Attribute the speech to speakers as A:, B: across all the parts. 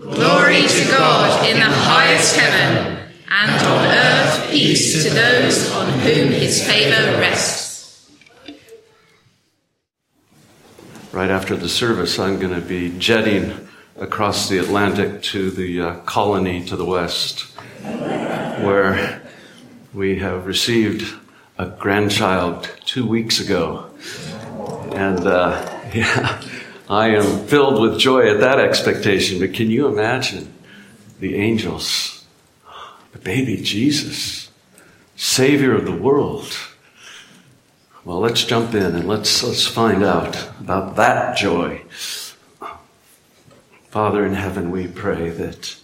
A: Glory to God in the highest heaven, and on earth peace to those on whom his favour rests.
B: Right after the service, I'm going to be jetting across the Atlantic to the uh, colony to the west, where we have received a grandchild two weeks ago. And uh, yeah, I am filled with joy at that expectation. But can you imagine the angels, the baby Jesus, Savior of the world? Well, let's jump in and let's, let's find out about that joy. Father in heaven, we pray that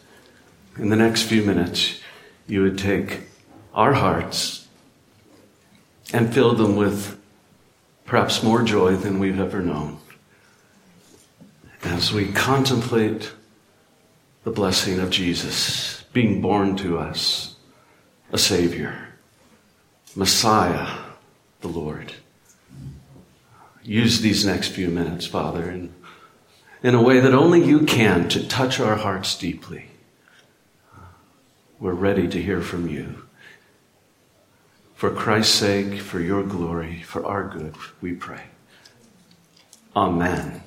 B: in the next few minutes you would take our hearts and fill them with perhaps more joy than we've ever known as we contemplate the blessing of Jesus being born to us, a Savior, Messiah, the Lord. Use these next few minutes, Father, in, in a way that only you can to touch our hearts deeply. We're ready to hear from you. For Christ's sake, for your glory, for our good, we pray. Amen.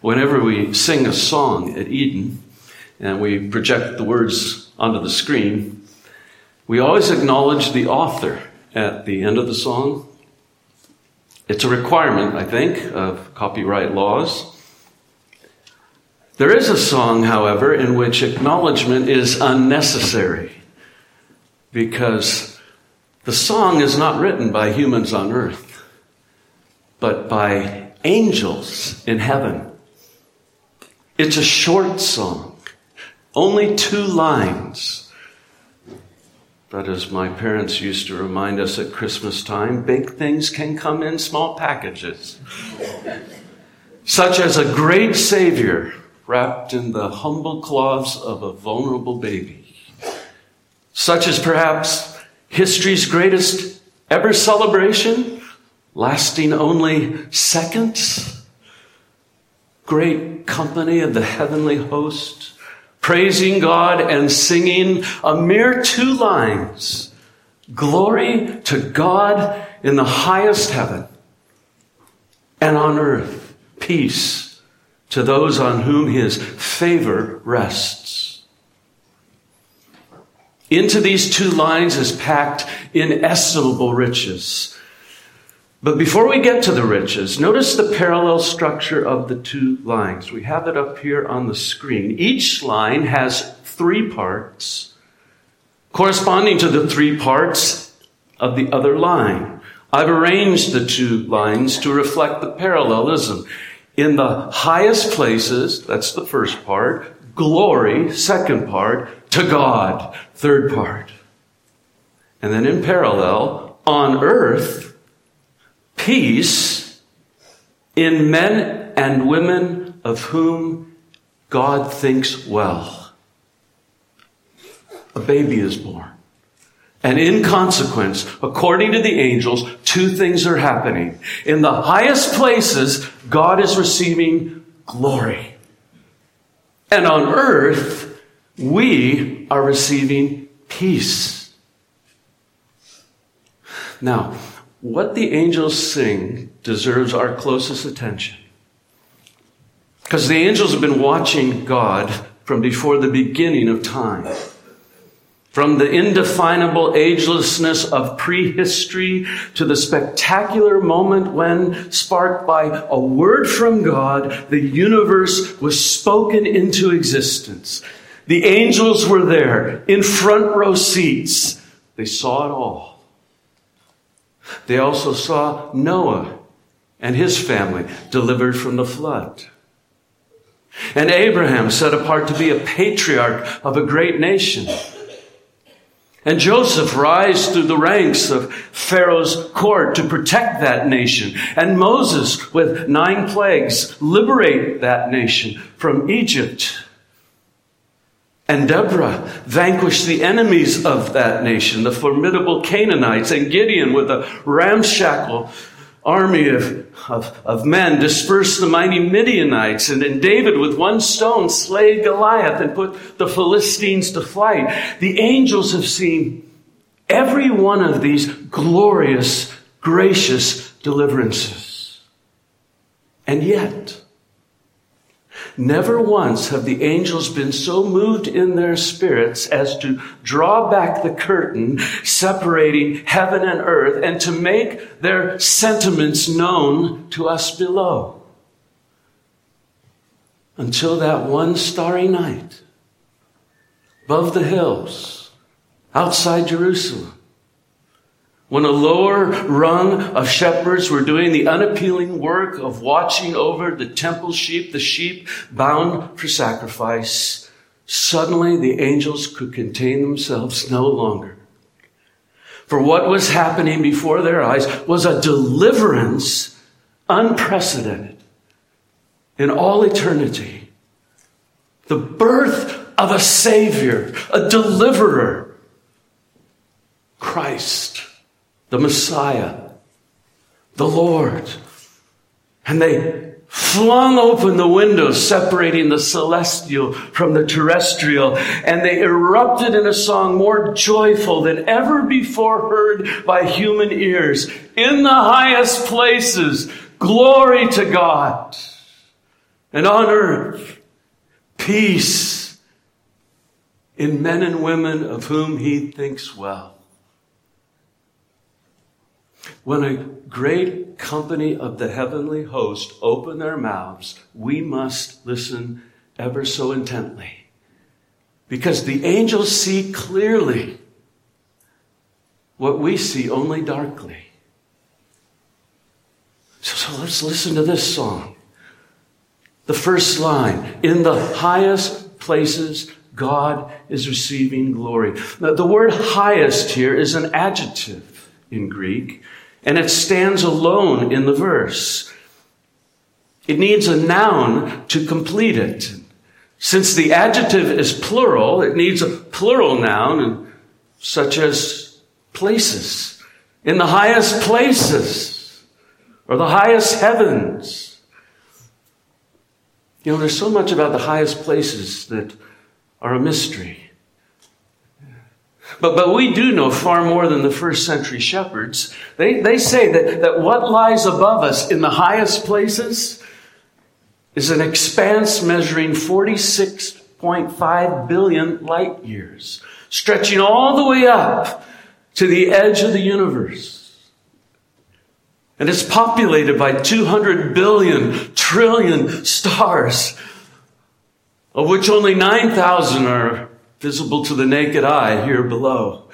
B: Whenever we sing a song at Eden and we project the words onto the screen, we always acknowledge the author at the end of the song. It's a requirement, I think, of copyright laws. There is a song, however, in which acknowledgement is unnecessary because the song is not written by humans on earth, but by angels in heaven. It's a short song, only two lines. But as my parents used to remind us at Christmas time, big things can come in small packages. Such as a great Savior wrapped in the humble cloths of a vulnerable baby. Such as perhaps history's greatest ever celebration, lasting only seconds great company of the heavenly host, praising God and singing a mere two lines Glory to God in the highest heaven, and on earth, peace to those on whom his favor rests. Into these two lines is packed inestimable riches but before we get to the riches, notice the parallel structure of the two lines. We have it up here on the screen. Each line has three parts corresponding to the three parts of the other line. I've arranged the two lines to reflect the parallelism. In the highest places, that's the first part, glory, second part, to God, third part. And then in parallel, on earth, peace in men and women of whom God thinks well. a baby is born. And in consequence, according to the angels, two things are happening. In the highest places, God is receiving glory. And on earth, we are receiving peace. Now, what the angels sing deserves our closest attention. Because the angels have been watching God from before the beginning of time. From the indefinable agelessness of prehistory to the spectacular moment when, sparked by a word from God, the universe was spoken into existence. The angels were there in front row seats. They saw it all. They also saw Noah and his family delivered from the flood. And Abraham set apart to be a patriarch of a great nation. And Joseph rise through the ranks of Pharaoh's court to protect that nation. And Moses, with nine plagues, liberate that nation from Egypt. And Deborah vanquished the enemies of that nation, the formidable Canaanites, and Gideon with a ramshackle army of, of, of men dispersed the mighty Midianites, and then David with one stone slayed Goliath and put the Philistines to flight. The angels have seen every one of these glorious, gracious deliverances. And yet, Never once have the angels been so moved in their spirits as to draw back the curtain separating heaven and earth and to make their sentiments known to us below. Until that one starry night above the hills outside Jerusalem when a lower rung of shepherds were doing the unappealing work of watching over the temple sheep, the sheep bound for sacrifice, suddenly the angels could contain themselves no longer. For what was happening before their eyes was a deliverance unprecedented in all eternity. The birth of a Savior, a deliverer, Christ the Messiah, the Lord. And they flung open the windows separating the celestial from the terrestrial, and they erupted in a song more joyful than ever before heard by human ears. In the highest places, glory to God. And on earth, peace in men and women of whom he thinks well. When a great company of the heavenly host open their mouths, we must listen ever so intently. Because the angels see clearly what we see only darkly. So, so let's listen to this song. The first line In the highest places, God is receiving glory. Now, the word highest here is an adjective in Greek and it stands alone in the verse. It needs a noun to complete it. Since the adjective is plural, it needs a plural noun, such as places. In the highest places, or the highest heavens. You know, there's so much about the highest places that are a mystery. But, but we do know far more than the first century shepherds. They, they say that, that what lies above us in the highest places is an expanse measuring 46.5 billion light years, stretching all the way up to the edge of the universe. And it's populated by 200 billion trillion stars, of which only 9,000 are visible to the naked eye here below.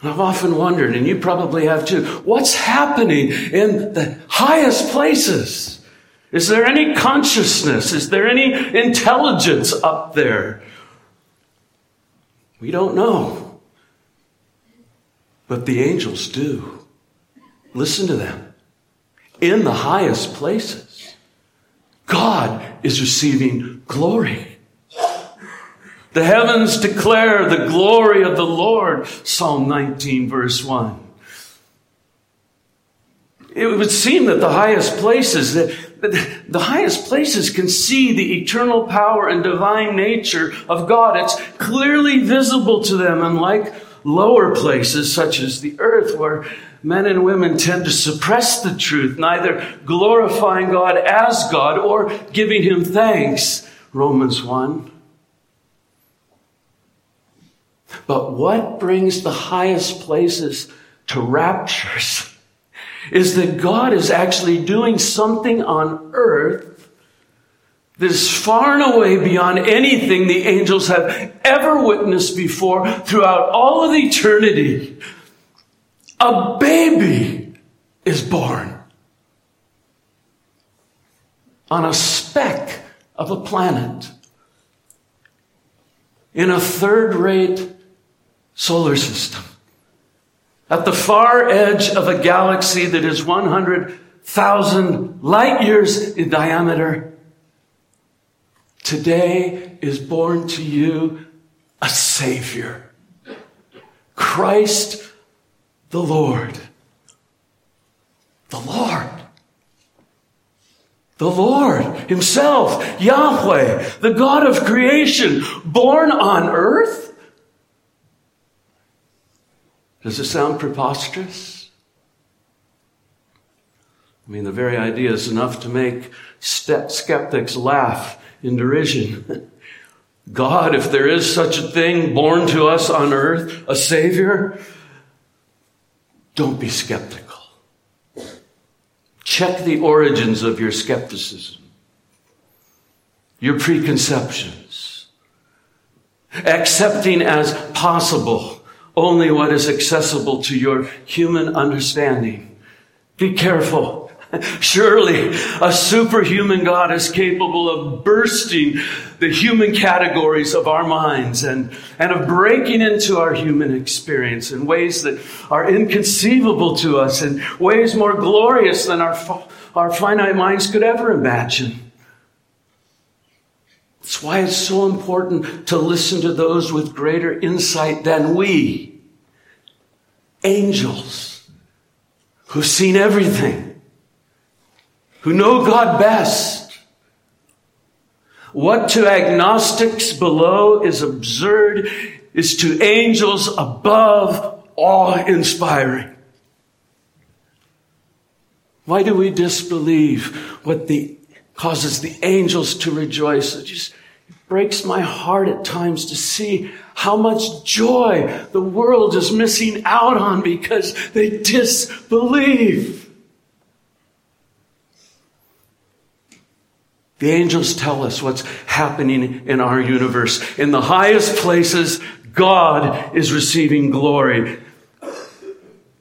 B: And I've often wondered, and you probably have too, what's happening in the highest places? Is there any consciousness? Is there any intelligence up there? We don't know. But the angels do. Listen to them. In the highest places, God is receiving glory. The heavens declare the glory of the Lord, Psalm 19, verse 1. It would seem that the highest places, that the highest places can see the eternal power and divine nature of God. It's clearly visible to them, unlike lower places such as the earth, where men and women tend to suppress the truth, neither glorifying God as God or giving Him thanks. Romans 1. But what brings the highest places to raptures is that God is actually doing something on earth that is far and away beyond anything the angels have ever witnessed before throughout all of eternity. A baby is born on a speck of a planet in a third rate solar system. At the far edge of a galaxy that is 100,000 light years in diameter, today is born to you a Savior. Christ the Lord. The Lord. The Lord Himself, Yahweh, the God of creation, born on earth does it sound preposterous? I mean, the very idea is enough to make skeptics laugh in derision. God, if there is such a thing born to us on earth, a Savior, don't be skeptical. Check the origins of your skepticism, your preconceptions, accepting as possible only what is accessible to your human understanding. Be careful. Surely a superhuman God is capable of bursting the human categories of our minds and, and of breaking into our human experience in ways that are inconceivable to us, in ways more glorious than our, our finite minds could ever imagine. That's why it's so important to listen to those with greater insight than we. Angels who've seen everything, who know God best. What to agnostics below is absurd is to angels above awe inspiring. Why do we disbelieve what the causes the angels to rejoice? Just breaks my heart at times to see how much joy the world is missing out on because they disbelieve. The angels tell us what's happening in our universe. In the highest places, God is receiving glory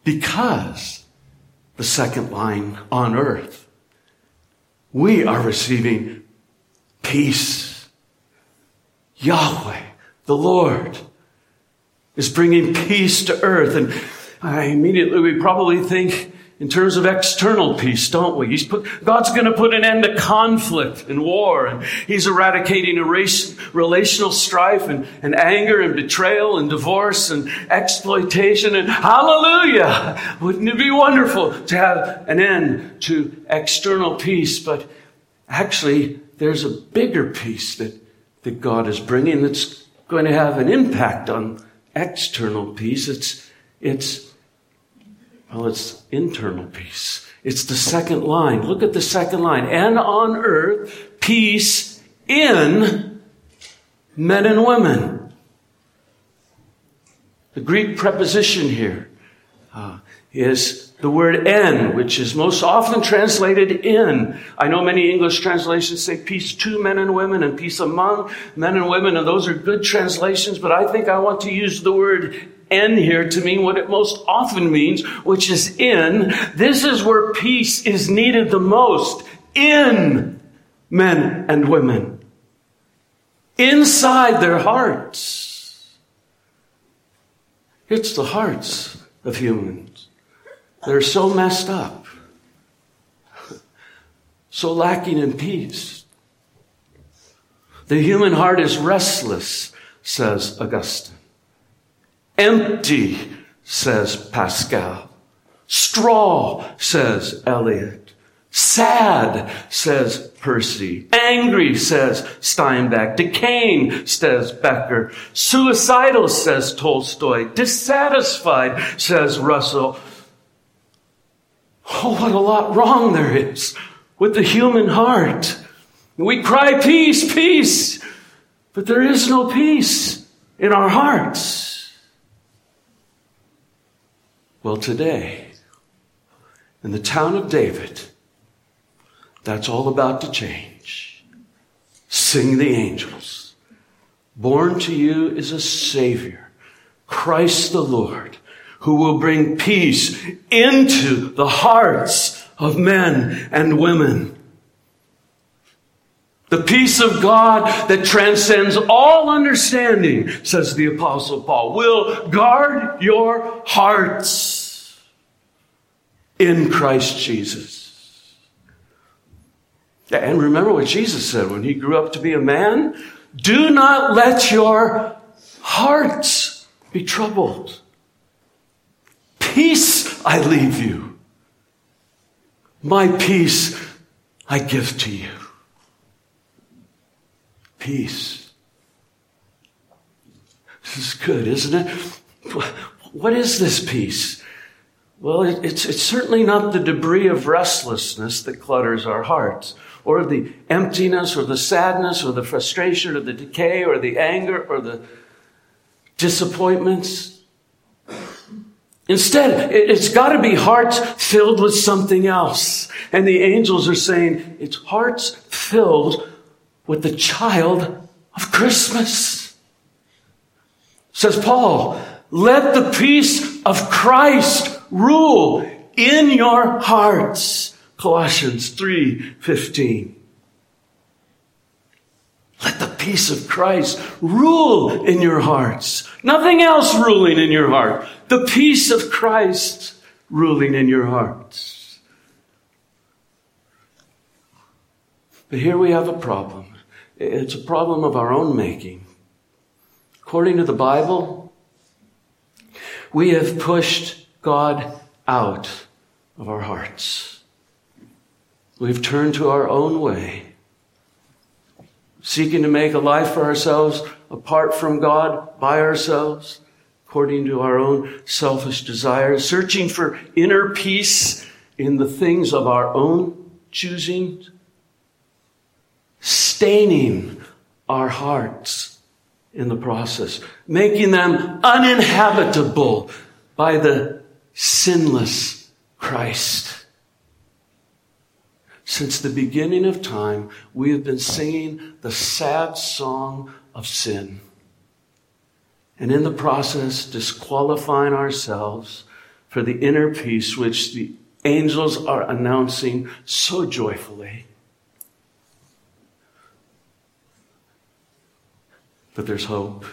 B: because the second line on earth, we are receiving peace Yahweh, the Lord, is bringing peace to earth. And I immediately, we probably think in terms of external peace, don't we? Put, God's going to put an end to conflict and war, and He's eradicating race, relational strife and, and anger and betrayal and divorce and exploitation and hallelujah! Wouldn't it be wonderful to have an end to external peace? But actually, there's a bigger peace that that God is bringing that's going to have an impact on external peace. It's, it's, well, it's internal peace. It's the second line. Look at the second line. And on earth, peace in men and women. The Greek preposition here uh, is the word en, which is most often translated in. I know many English translations say peace to men and women and peace among men and women, and those are good translations, but I think I want to use the word en here to mean what it most often means, which is in. This is where peace is needed the most. In men and women. Inside their hearts. It's the hearts of humans. They're so messed up, so lacking in peace. The human heart is restless, says Augustine. Empty, says Pascal. Straw, says Eliot. Sad, says Percy. Angry, says Steinbeck. Decaying, says Becker. Suicidal, says Tolstoy. Dissatisfied, says Russell. Oh, what a lot wrong there is with the human heart. We cry peace, peace, but there is no peace in our hearts. Well, today, in the town of David, that's all about to change. Sing the angels. Born to you is a Savior, Christ the Lord, who will bring peace into the hearts of men and women. The peace of God that transcends all understanding, says the apostle Paul, will guard your hearts in Christ Jesus. And remember what Jesus said when he grew up to be a man? Do not let your hearts be troubled. Peace I leave you. My peace I give to you. Peace. This is good, isn't it? What is this peace? Well, it's, it's certainly not the debris of restlessness that clutters our hearts or the emptiness or the sadness or the frustration or the decay or the anger or the disappointments. Instead, it's got to be hearts filled with something else. And the angels are saying it's hearts filled with the child of Christmas. Says Paul, let the peace of Christ rule in your hearts Colossians 3:15. Let the peace of Christ rule in your hearts. Nothing else ruling in your heart. The peace of Christ ruling in your hearts. But here we have a problem. It's a problem of our own making. According to the Bible, we have pushed God out of our hearts. We've turned to our own way, seeking to make a life for ourselves apart from God, by ourselves, according to our own selfish desires, searching for inner peace in the things of our own choosing, staining our hearts in the process, making them uninhabitable by the sinless Christ. Since the beginning of time, we have been singing the sad song of sin. And in the process, disqualifying ourselves for the inner peace which the angels are announcing so joyfully. But there's hope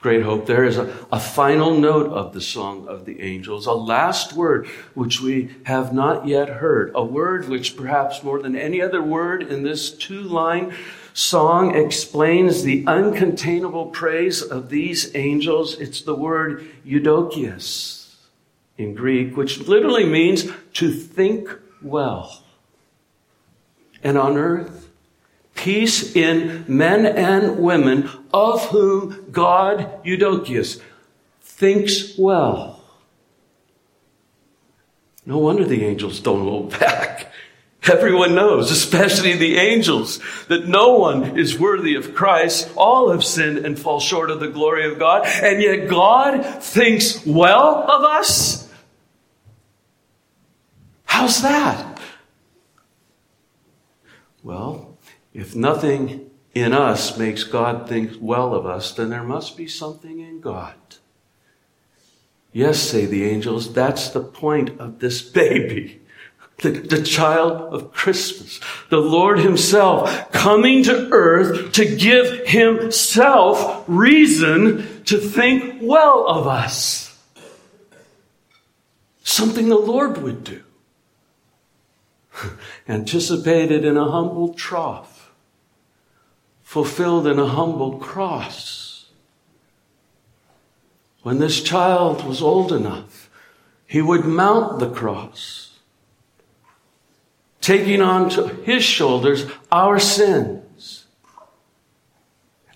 B: great hope. There is a, a final note of the song of the angels, a last word which we have not yet heard, a word which perhaps more than any other word in this two line song explains the uncontainable praise of these angels. It's the word eudokias in Greek, which literally means to think well. And on earth, peace in men and women of whom God, Eudokius, thinks well. No wonder the angels don't hold back. Everyone knows, especially the angels, that no one is worthy of Christ. All have sinned and fall short of the glory of God. And yet God thinks well of us? How's that? Well, if nothing in us makes God think well of us, then there must be something in God. Yes, say the angels, that's the point of this baby. The, the, child of Christmas. The Lord Himself coming to earth to give Himself reason to think well of us. Something the Lord would do. Anticipated in a humble trough fulfilled in a humble cross. When this child was old enough, he would mount the cross, taking onto his shoulders our sins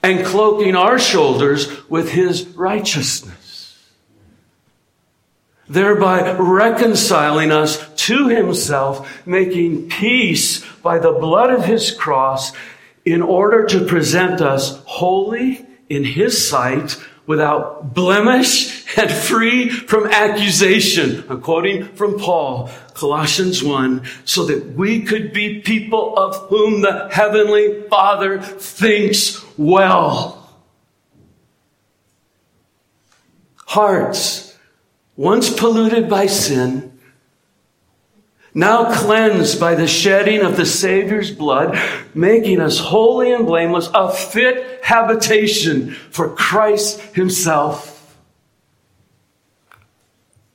B: and cloaking our shoulders with his righteousness thereby reconciling us to himself, making peace by the blood of his cross in order to present us holy in his sight without blemish and free from accusation. I'm quoting from Paul, Colossians 1, so that we could be people of whom the heavenly father thinks well. Hearts once polluted by sin, now cleansed by the shedding of the Savior's blood, making us holy and blameless, a fit habitation for Christ Himself.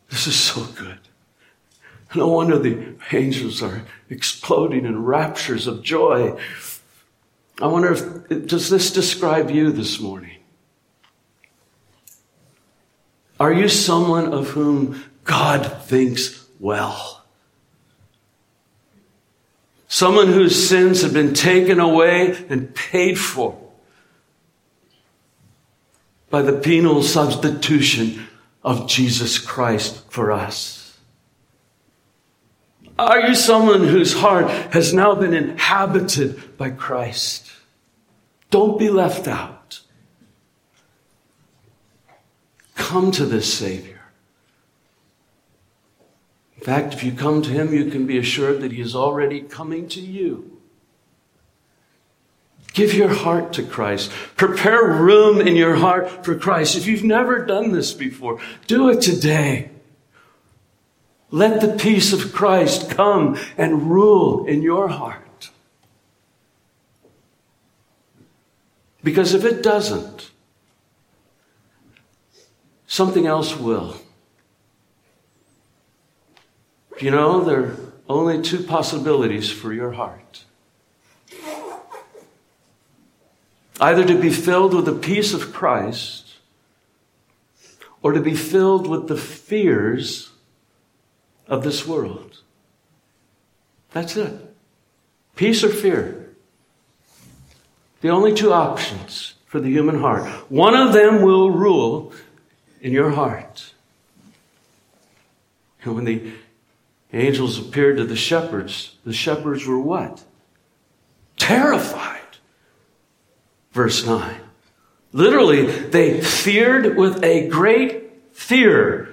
B: This is so good. No wonder the angels are exploding in raptures of joy. I wonder if, does this describe you this morning? Are you someone of whom God thinks well? Someone whose sins have been taken away and paid for by the penal substitution of Jesus Christ for us? Are you someone whose heart has now been inhabited by Christ? Don't be left out. Come to this Savior. In fact, if you come to Him, you can be assured that He is already coming to you. Give your heart to Christ. Prepare room in your heart for Christ. If you've never done this before, do it today. Let the peace of Christ come and rule in your heart. Because if it doesn't, something else will. You know, there are only two possibilities for your heart either to be filled with the peace of Christ or to be filled with the fears of this world. That's it. Peace or fear. The only two options for the human heart. One of them will rule in your heart. And when the angels appeared to the shepherds, the shepherds were what? Terrified. Verse 9. Literally, they feared with a great fear.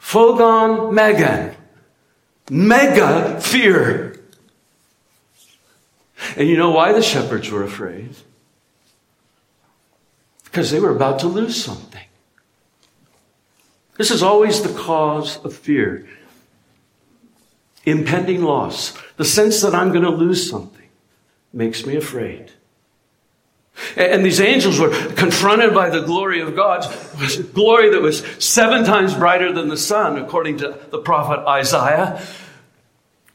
B: phobon megan. Mega fear. And you know why the shepherds were afraid? Because they were about to lose something. This is always the cause of fear. Impending loss. The sense that I'm going to lose something makes me afraid. And these angels were confronted by the glory of God, glory that was seven times brighter than the sun, according to the prophet Isaiah.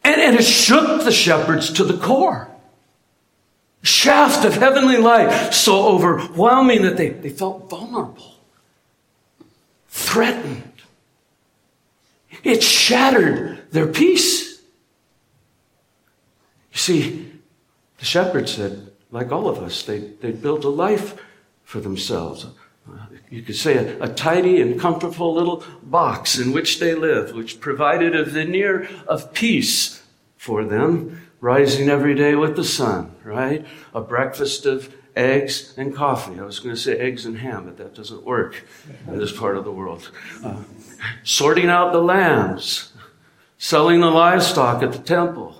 B: And, it shook the shepherds to the core. Shaft of heavenly light so overwhelming that they, they felt vulnerable threatened. It shattered their peace. You see, the shepherds said, like all of us, they, they built a life for themselves. You could say a, a, tidy and comfortable little box in which they lived, which provided a veneer of peace for them, rising every day with the sun, right? A breakfast of eggs and coffee. I was going to say eggs and ham, but that doesn't work in this part of the world. Uh, sorting out the lambs, selling the livestock at the temple,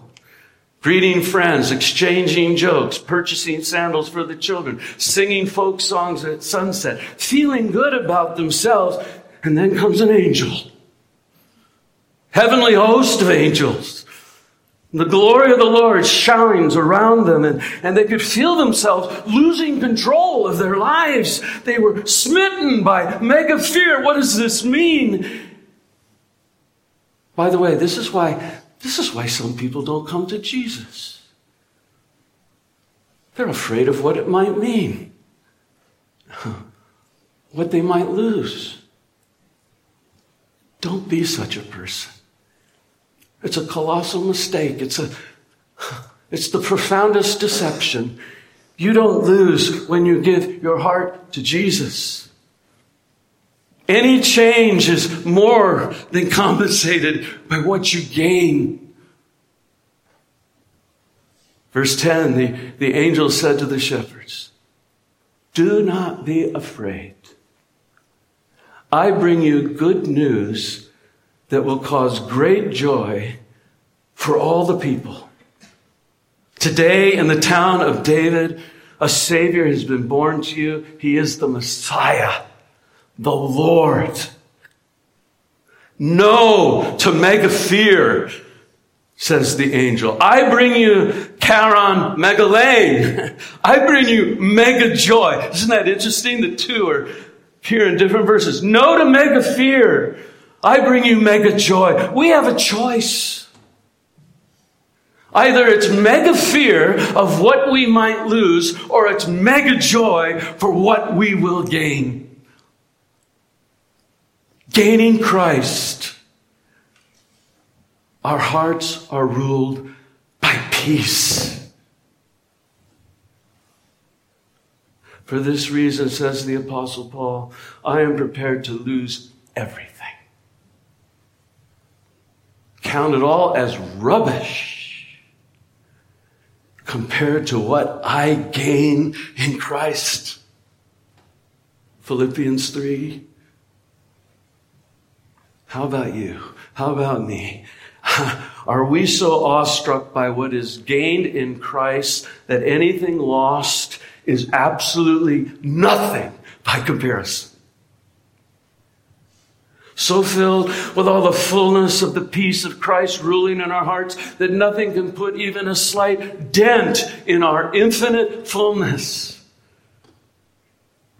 B: greeting friends, exchanging jokes, purchasing sandals for the children, singing folk songs at sunset, feeling good about themselves, and then comes an angel. Heavenly host of angels the glory of the Lord shines around them, and, and they could feel themselves losing control of their lives. They were smitten by mega fear. What does this mean? By the way, this is why, this is why some people don't come to Jesus. They're afraid of what it might mean, what they might lose. Don't be such a person. It's a colossal mistake. It's a it's the profoundest deception. You don't lose when you give your heart to Jesus. Any change is more than compensated by what you gain. Verse 10 the, the angel said to the shepherds, Do not be afraid. I bring you good news that will cause great joy for all the people. Today, in the town of David, a Savior has been born to you. He is the Messiah, the Lord. No to mega fear, says the angel. I bring you charan megalen. I bring you mega joy. Isn't that interesting? The two are here in different verses. No to mega fear. I bring you mega joy. We have a choice. Either it's mega fear of what we might lose, or it's mega joy for what we will gain. Gaining Christ, our hearts are ruled by peace. For this reason, says the Apostle Paul, I am prepared to lose everything. Count it all as rubbish compared to what I gain in Christ. Philippians 3. How about you? How about me? Are we so awestruck by what is gained in Christ that anything lost is absolutely nothing by comparison? So filled with all the fullness of the peace of Christ ruling in our hearts that nothing can put even a slight dent in our infinite fullness.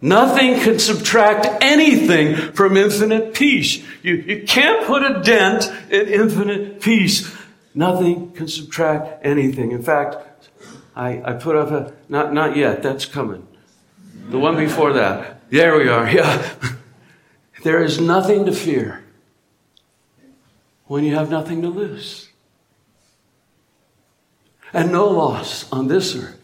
B: Nothing can subtract anything from infinite peace. You, you can't put a dent in infinite peace. Nothing can subtract anything. In fact, I, I put up a, not, not yet, that's coming. The one before that. There we are, yeah. There is nothing to fear when you have nothing to lose. And no loss on this earth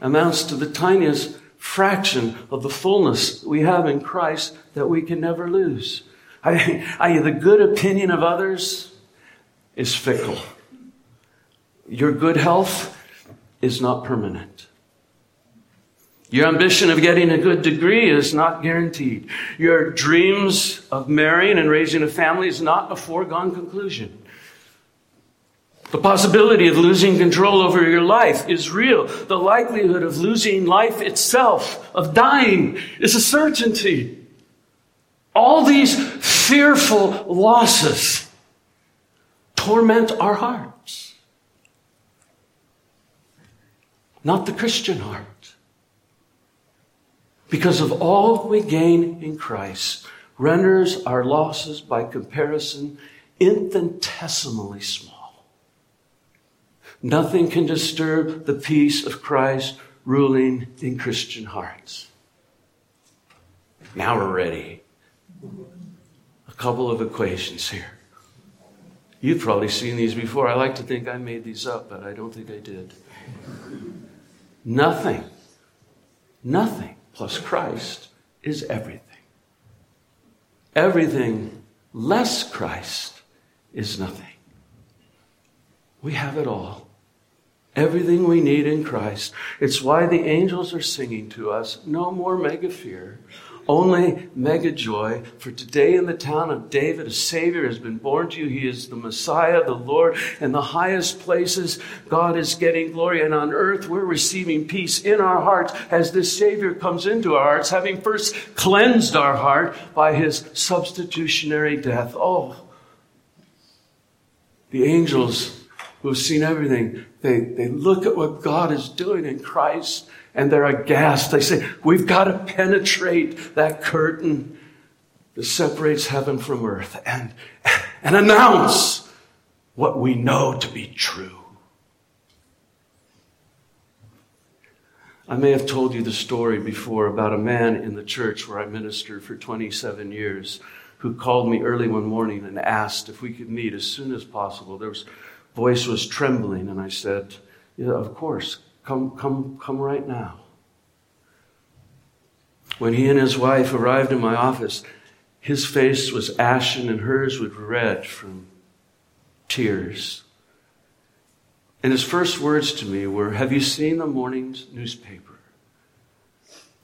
B: amounts to the tiniest fraction of the fullness we have in Christ that we can never lose. I, I, the good opinion of others is fickle. Your good health is not permanent. Your ambition of getting a good degree is not guaranteed. Your dreams of marrying and raising a family is not a foregone conclusion. The possibility of losing control over your life is real. The likelihood of losing life itself, of dying, is a certainty. All these fearful losses torment our hearts. Not the Christian heart because of all we gain in Christ, renders our losses by comparison infinitesimally small. Nothing can disturb the peace of Christ ruling in Christian hearts. Now we're ready. A couple of equations here. You've probably seen these before. I like to think I made these up, but I don't think I did. Nothing, nothing plus Christ is everything. Everything less Christ is nothing. We have it all. Everything we need in Christ. It's why the angels are singing to us no more mega fear, only mega joy, for today in the town of David, a Savior has been born to you. He is the Messiah, the Lord. In the highest places, God is getting glory. And on earth, we're receiving peace in our hearts as this Savior comes into our hearts, having first cleansed our heart by His substitutionary death. Oh, the angels who have seen everything, they, they look at what God is doing in Christ and they're aghast. They say, We've got to penetrate that curtain that separates heaven from earth and, and announce what we know to be true. I may have told you the story before about a man in the church where I ministered for 27 years who called me early one morning and asked if we could meet as soon as possible. Their voice was trembling, and I said, Yeah, of course, come, come, come right now. When he and his wife arrived in my office, his face was ashen and hers was red from tears. And his first words to me were, Have you seen the morning's newspaper?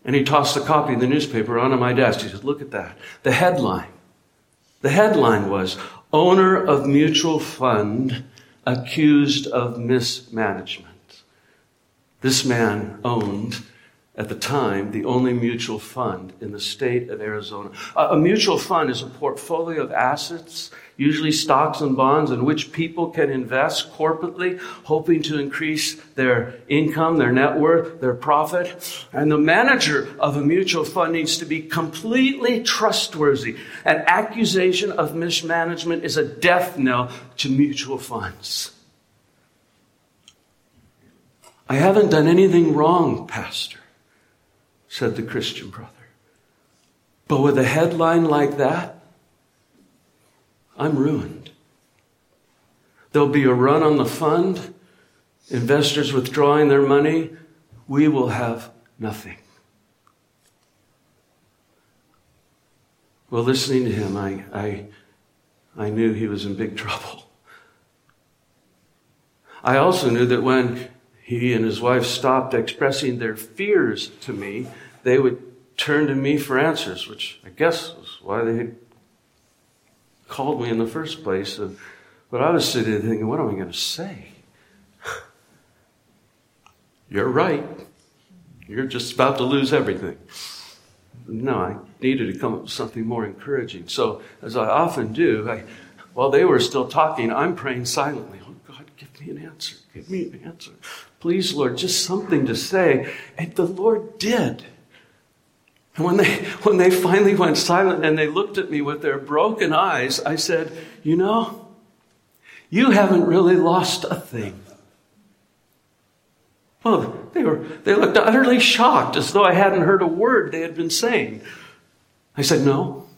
B: And he tossed a copy of the newspaper onto my desk. He said, Look at that. The headline the headline was Owner of Mutual Fund Accused of Mismanagement. This man owned at the time, the only mutual fund in the state of Arizona. A, mutual fund is a portfolio of assets, usually stocks and bonds, in which people can invest corporately, hoping to increase their income, their net worth, their profit. And the manager of a mutual fund needs to be completely trustworthy. An accusation of mismanagement is a death knell to mutual funds. I haven't done anything wrong, Pastor said the Christian brother. But with a headline like that, I'm ruined. There'll be a run on the fund, investors withdrawing their money. We will have nothing. Well, listening to him, I, I, I knew he was in big trouble. I also knew that when he and his wife stopped expressing their fears to me, they would turn to me for answers, which I guess was why they had called me in the first place. But I was sitting there thinking, what am I going to say? You're right. You're just about to lose everything. No, I needed to come up with something more encouraging. So, as I often do, I, while they were still talking, I'm praying silently. Oh, God, give me an answer. Give me an answer. Please, Lord, just something to say. And the Lord did. And when they, when they finally went silent and they looked at me with their broken eyes, I said, You know, you haven't really lost a thing. Well, they, were, they looked utterly shocked, as though I hadn't heard a word they had been saying. I said, No,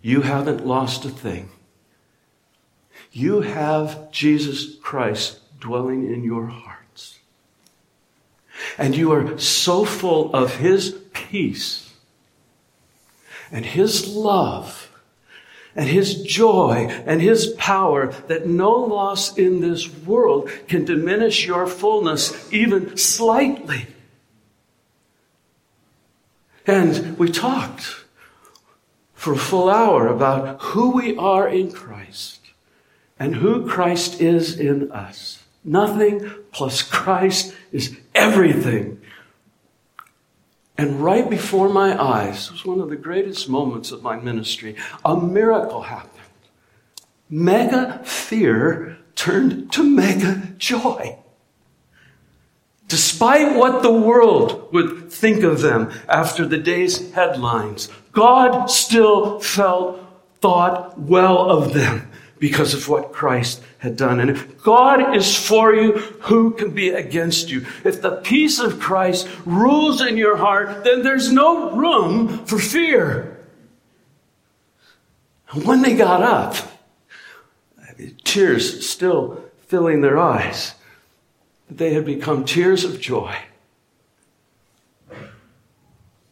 B: you haven't lost a thing. You have Jesus Christ dwelling in your hearts. And you are so full of His peace and His love and His joy and His power that no loss in this world can diminish your fullness even slightly. And we talked for a full hour about who we are in Christ and who Christ is in us. Nothing plus Christ is everything. And right before my eyes was one of the greatest moments of my ministry. A miracle happened. Mega fear turned to mega joy. Despite what the world would think of them after the day's headlines, God still felt, thought well of them because of what Christ had done. And if God is for you, who can be against you? If the peace of Christ rules in your heart, then there's no room for fear. And when they got up, tears still filling their eyes, they had become tears of joy.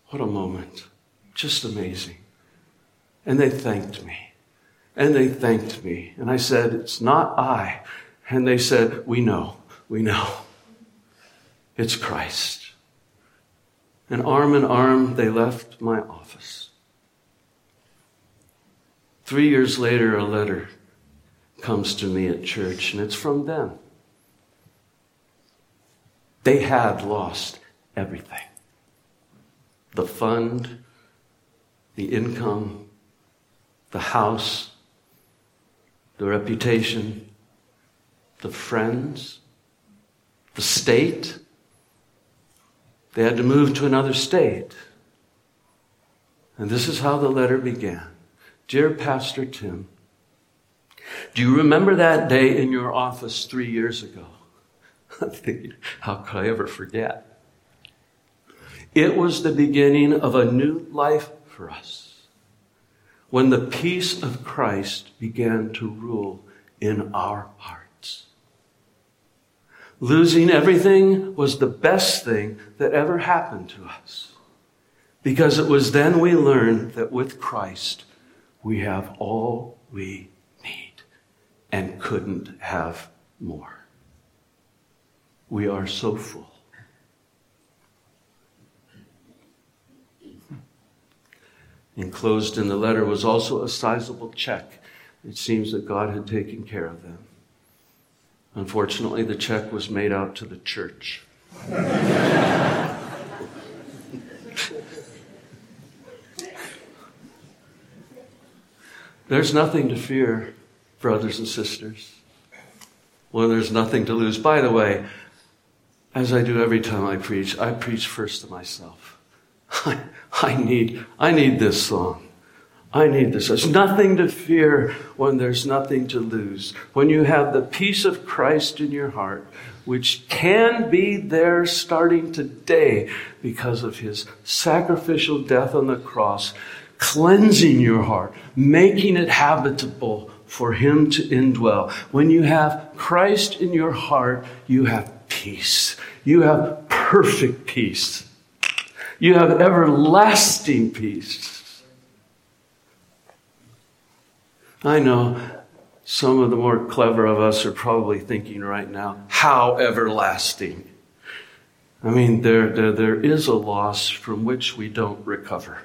B: What a moment. Just amazing. And they thanked me. And they thanked me. And I said, It's not I. And they said, We know. We know. It's Christ. And arm in arm, they left my office. Three years later, a letter comes to me at church, and it's from them. They had lost everything the fund, the income, the house, the reputation, the friends, the state. They had to move to another state. And this is how the letter began Dear Pastor Tim, do you remember that day in your office three years ago? I'm thinking, how could I ever forget? It was the beginning of a new life for us when the peace of Christ began to rule in our hearts. Losing everything was the best thing that ever happened to us because it was then we learned that with Christ we have all we need and couldn't have more. We are so full. Enclosed in the letter was also a sizable check. It seems that God had taken care of them. Unfortunately, the check was made out to the church. There's nothing to fear, brothers and sisters, when there's nothing to lose. By the way, as I do every time I preach, I preach first to myself. I, I need, I need this song. I need this. There's nothing to fear when there's nothing to lose. When you have the peace of Christ in your heart, which can be there starting today because of his sacrificial death on the cross, cleansing your heart, making it habitable for him to indwell. When you have Christ in your heart, you have peace. You have perfect peace. You have everlasting peace. I know some of the more clever of us are probably thinking right now, how everlasting? I mean, there, there, there is a loss from which we don't recover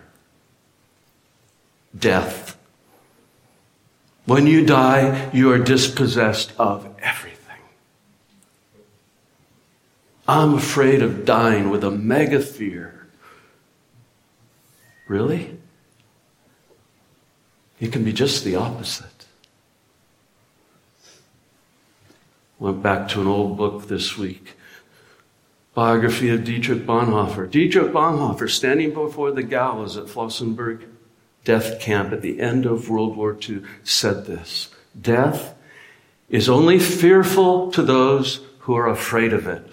B: death. When you die, you are dispossessed of everything. I'm afraid of dying with a mega fear. Really? It can be just the opposite. Went back to an old book this week. Biography of Dietrich Bonhoeffer. Dietrich Bonhoeffer standing before the gallows at Flossenburg death camp at the end of World War II said this Death is only fearful to those who are afraid of it.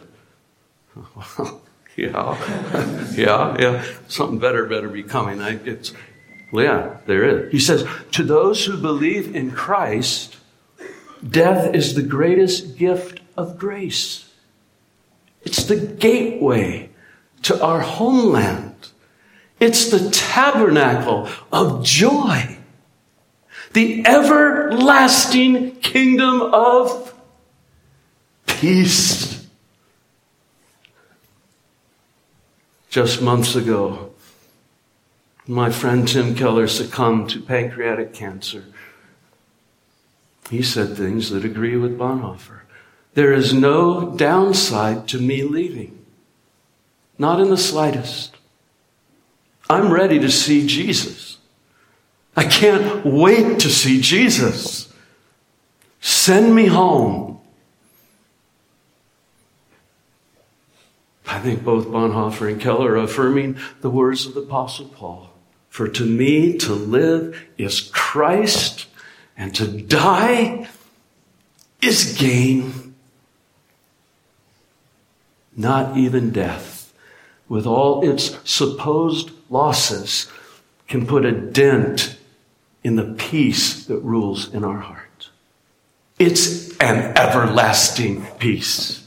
B: yeah, yeah, yeah. Something better better be coming. I, it's, yeah, there is. He says, To those who believe in Christ, death is the greatest gift of grace. It's the gateway to our homeland. It's the tabernacle of joy, the everlasting kingdom of peace. Just months ago, my friend Tim Keller succumbed to pancreatic cancer. He said things that agree with Bonhoeffer. There is no downside to me leaving, not in the slightest. I'm ready to see Jesus. I can't wait to see Jesus. Send me home. I think both Bonhoeffer and Keller are affirming the words of the Apostle Paul. For to me to live is Christ, and to die is gain. Not even death, with all its supposed losses can put a dent in the peace that rules in our heart. It's an everlasting peace.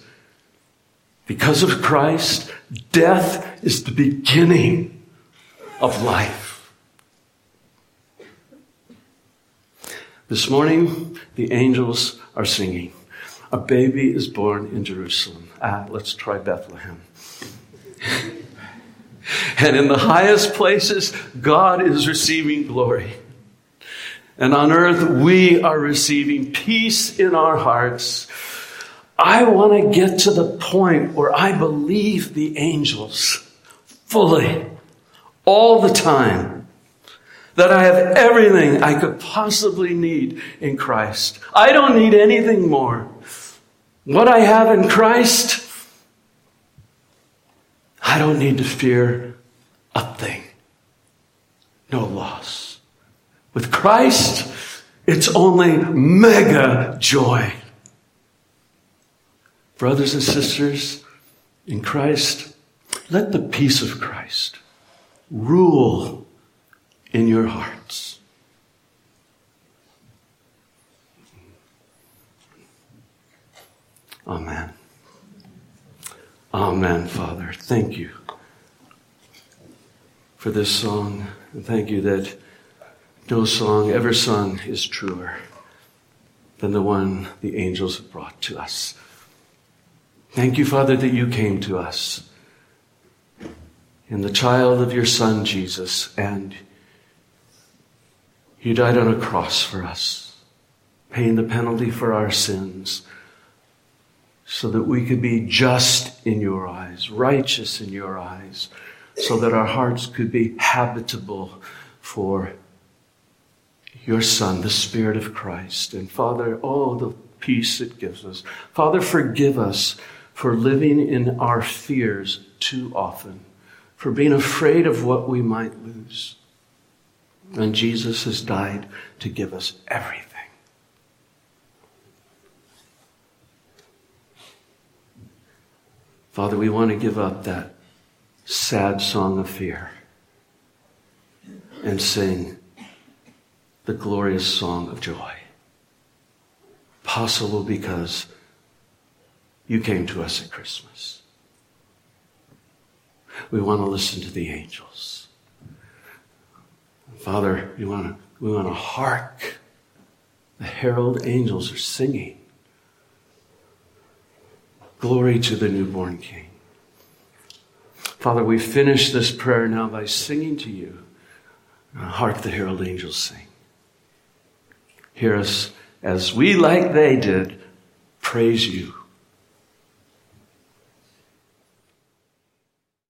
B: Because of Christ, death is the beginning of life. This morning, the angels are singing. A baby is born in Jerusalem. Ah, let's try Bethlehem. And in the highest places, God is receiving glory. And on earth, we are receiving peace in our hearts. I want to get to the point where I believe the angels fully, all the time. That I have everything I could possibly need in Christ. I don't need anything more. What I have in Christ, I don't need to fear a thing. No loss. With Christ, it's only mega joy. Brothers and sisters, in Christ, Let the peace of Christ rule in your hearts. Amen. Amen, Father. Thank you for this song. And thank you that no song ever sung is truer than the one the angels have brought to us. Thank you, Father, that you came to us in the child of your Son, Jesus, and you died on a cross for us, paying the penalty for our sins so that we could be just in your eyes, righteous in your eyes, so that our hearts could be habitable for your Son, the Spirit of Christ. And Father, oh, the peace it gives us. Father, forgive us for living in our fears too often, for being afraid of what we might lose. And Jesus has died to give us everything. Father, we want to give up that sad song of fear and sing the glorious song of joy. Possible because you came to us at Christmas. We want to listen to the angels. Father, we want to, we want to hark. The herald angels are singing. Glory to the newborn King. Father, we finish this prayer now by singing to you. Hark the herald angels sing. Hear us as we, like they did, praise you